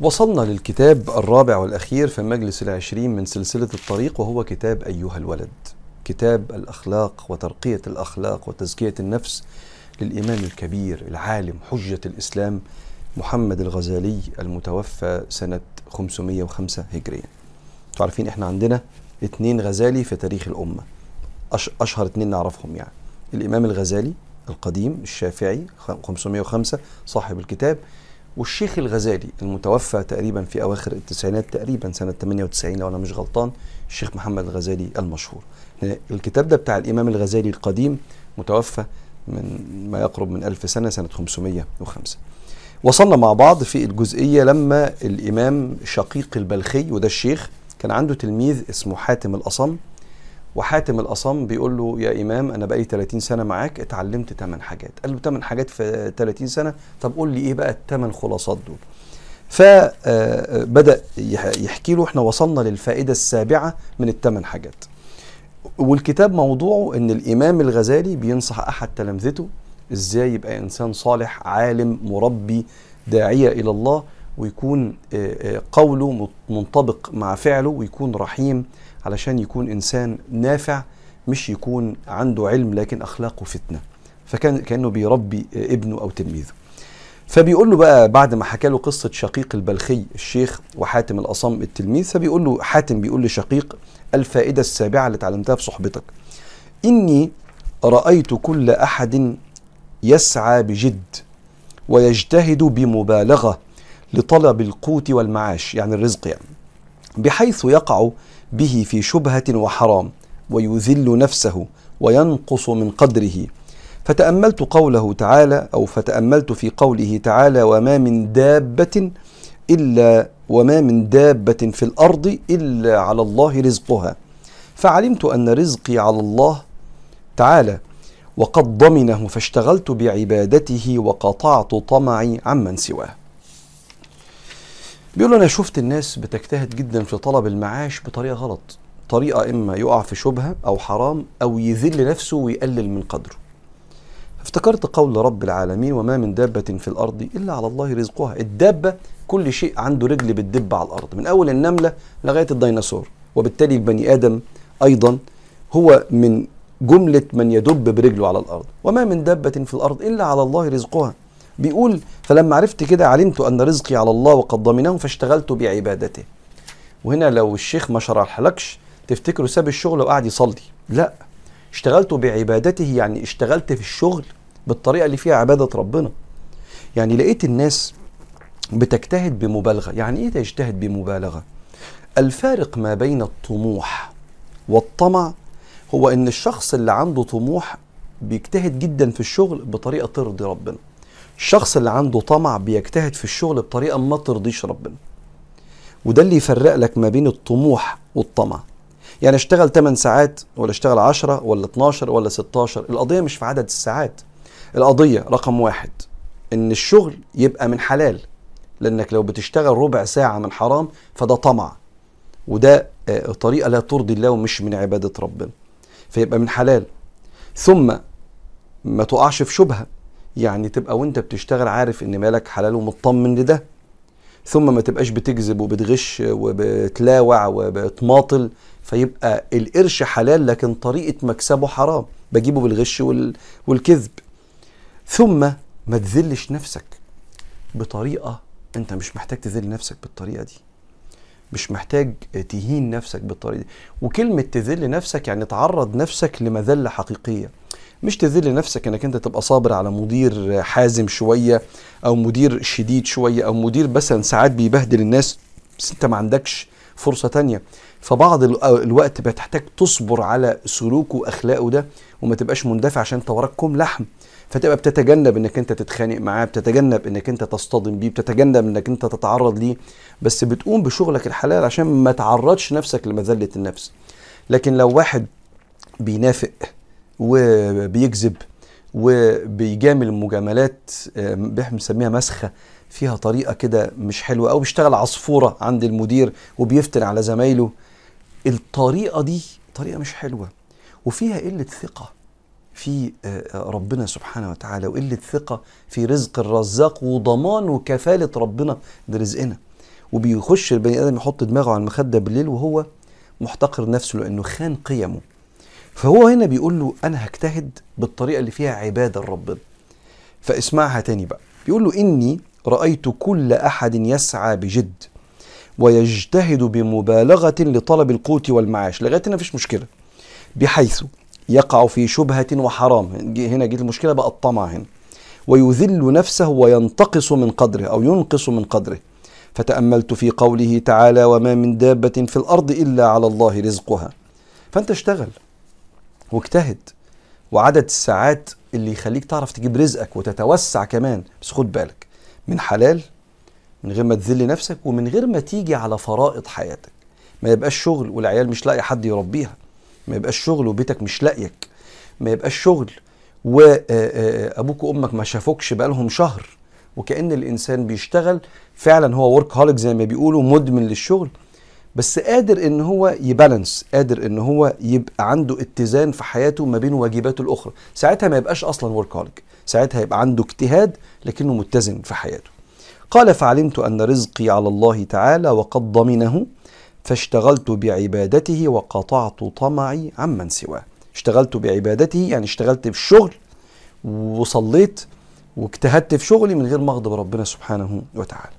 وصلنا للكتاب الرابع والأخير في المجلس العشرين من سلسلة الطريق وهو كتاب أيها الولد. كتاب الأخلاق وترقية الأخلاق وتزكية النفس للإمام الكبير العالم حجة الإسلام محمد الغزالي المتوفى سنة 505 هجرية. أنتوا عارفين إحنا عندنا اتنين غزالي في تاريخ الأمة. أش أشهر اتنين نعرفهم يعني. الإمام الغزالي القديم الشافعي 505 صاحب الكتاب والشيخ الغزالي المتوفى تقريبا في أواخر التسعينات تقريبا سنة 98 لو أنا مش غلطان الشيخ محمد الغزالي المشهور. الكتاب ده بتاع الإمام الغزالي القديم متوفى من ما يقرب من ألف سنة سنة 505 وصلنا مع بعض في الجزئية لما الإمام شقيق البلخي وده الشيخ كان عنده تلميذ اسمه حاتم الأصم. وحاتم الأصم بيقول له يا إمام أنا بقالي 30 سنة معاك اتعلمت 8 حاجات. قال له 8 حاجات في 30 سنة؟ طب قول لي إيه بقى الثمان خلاصات دول؟ فبدأ يحكي له إحنا وصلنا للفائدة السابعة من الثمان حاجات. والكتاب موضوعه إن الإمام الغزالي بينصح أحد تلامذته إزاي يبقى إنسان صالح عالم مربي داعية إلى الله ويكون قوله منطبق مع فعله ويكون رحيم. علشان يكون إنسان نافع مش يكون عنده علم لكن أخلاقه فتنة. فكان كأنه بيربي ابنه أو تلميذه. فبيقول له بقى بعد ما حكى له قصة شقيق البلخي الشيخ وحاتم الأصم التلميذ فبيقول له حاتم بيقول لشقيق الفائدة السابعة اللي اتعلمتها في صحبتك. إني رأيت كل أحد يسعى بجد ويجتهد بمبالغة لطلب القوت والمعاش يعني الرزق يعني. بحيث يقع به في شبهة وحرام ويذل نفسه وينقص من قدره. فتأملت قوله تعالى أو فتأملت في قوله تعالى وما من دابة إلا وما من دابة في الأرض إلا على الله رزقها. فعلمت أن رزقي على الله تعالى وقد ضمنه فاشتغلت بعبادته وقطعت طمعي عمن سواه. بيقول أنا شفت الناس بتجتهد جدا في طلب المعاش بطريقة غلط. طريقة إما يقع في شبهة أو حرام أو يذل نفسه ويقلل من قدره. افتكرت قول رب العالمين وما من دابة في الأرض إلا على الله رزقها. الدابة كل شيء عنده رجل بتدب على الأرض من أول النملة لغاية الديناصور. وبالتالي البني آدم أيضا هو من جملة من يدب برجله على الأرض. وما من دابة في الأرض إلا على الله رزقها. بيقول فلما عرفت كده علمت أن رزقي على الله وقد ضمنه فاشتغلت بعبادته. وهنا لو الشيخ ما شرحلكش تفتكروا ساب الشغل وقعد يصلي؟ لا. اشتغلت بعبادته يعني اشتغلت في الشغل بالطريقة اللي فيها عبادة ربنا. يعني لقيت الناس بتجتهد بمبالغة. يعني إيه تجتهد بمبالغة؟ الفارق ما بين الطموح والطمع هو إن الشخص اللي عنده طموح بيجتهد جدا في الشغل بطريقة ترضي ربنا. الشخص اللي عنده طمع بيجتهد في الشغل بطريقة ما ترضيش ربنا. وده اللي يفرق لك ما بين الطموح والطمع. يعني اشتغل 8 ساعات ولا اشتغل 10 ولا 12 ولا 16 القضية مش في عدد الساعات. القضية رقم واحد إن الشغل يبقى من حلال. لأنك لو بتشتغل ربع ساعة من حرام فده طمع. وده طريقة لا ترضي الله ومش من عبادة ربنا. فيبقى من حلال. ثم ما تقعش في شبهة. يعني تبقى وانت بتشتغل عارف ان مالك حلال ومطمن لده ثم ما تبقاش بتكذب وبتغش وبتلاوع وبتماطل فيبقى القرش حلال لكن طريقة مكسبه حرام بجيبه بالغش والكذب. ثم ما تذلش نفسك بطريقة انت مش محتاج تذل نفسك بالطريقة دي. مش محتاج تهين نفسك بالطريقة دي. وكلمة تذل نفسك يعني تعرض نفسك لمذلة حقيقية. مش تذل نفسك إنك أنت تبقى صابر على مدير حازم شوية أو مدير شديد شوية أو مدير مثلا ساعات بيبهدل الناس بس أنت ما عندكش فرصة تانية. فبعض الوقت بتحتاج تصبر على سلوكه وأخلاقه ده وما تبقاش مندفع عشان أنت وراك كوم لحم. فتبقى بتتجنب إنك أنت تتخانق معاه بتتجنب إنك أنت تصطدم بيه بتتجنب إنك أنت تتعرض ليه. بس بتقوم بشغلك الحلال عشان ما تعرضش نفسك لمذلة النفس. لكن لو واحد بينافق وبيكذب وبيجامل مجاملات بنسميها مسخة فيها طريقة كده مش حلوة أو بيشتغل عصفورة عند المدير وبيفتن على زمايله. الطريقة دي طريقة مش حلوة وفيها قلة ثقة في ربنا سبحانه وتعالى وقلة ثقة في رزق الرزاق وضمان وكفالة ربنا لرزقنا وبيخش البني آدم يحط دماغه على المخدة بالليل وهو محتقر نفسه لأنه خان قيمه. فهو هنا بيقول له أنا هجتهد بالطريقة اللي فيها عبادة لربنا فاسمعها تاني بقى. بيقول له إني رأيت كل أحد يسعى بجد ويجتهد بمبالغة لطلب القوت والمعاش. لغاية هنا مفيش مشكلة. بحيث يقع في شبهة وحرام. هنا جت المشكلة بقى الطمع هنا. ويذل نفسه وينتقص من قدره أو ينقص من قدره. فتأملت في قوله تعالى وما من دابة في الأرض إلا على الله رزقها. فأنت اشتغل. واجتهد. وعدد الساعات اللي يخليك تعرف تجيب رزقك وتتوسع كمان بس خد بالك من حلال من غير ما تذل نفسك ومن غير ما تيجي على فرائض حياتك. ما يبقاش شغل والعيال مش لاقي حد يربيها. ما يبقاش شغل وبيتك مش لاقيك. ما يبقاش شغل وابوك وأمك ما شافوكش بقالهم شهر. وكأن الإنسان بيشتغل فعلا هو ورك هوليك زي ما بيقولوا مدمن للشغل. بس قادر إن هو يبالانس قادر إن هو يبقى عنده اتزان في حياته ما بين واجباته الأخرى. ساعتها ما يبقاش أصلا ورك هوليك ساعتها يبقى عنده اجتهاد لكنه متزن في حياته. قال فعلمت أن رزقي على الله تعالى وقد ضمنه فاشتغلت بعبادته وقطعت طمعي عمن سواه. اشتغلت بعبادته يعني اشتغلت في الشغل وصليت واجتهدت في شغلي من غير ما أغضب ربنا سبحانه وتعالى.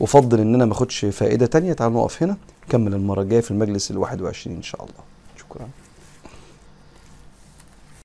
وفضل إن أنا ما آخدش فائدة تانية تعالوا نقف هنا. نكمل المرة الجاية في المجلس ال 21 إن شاء الله. شكرا.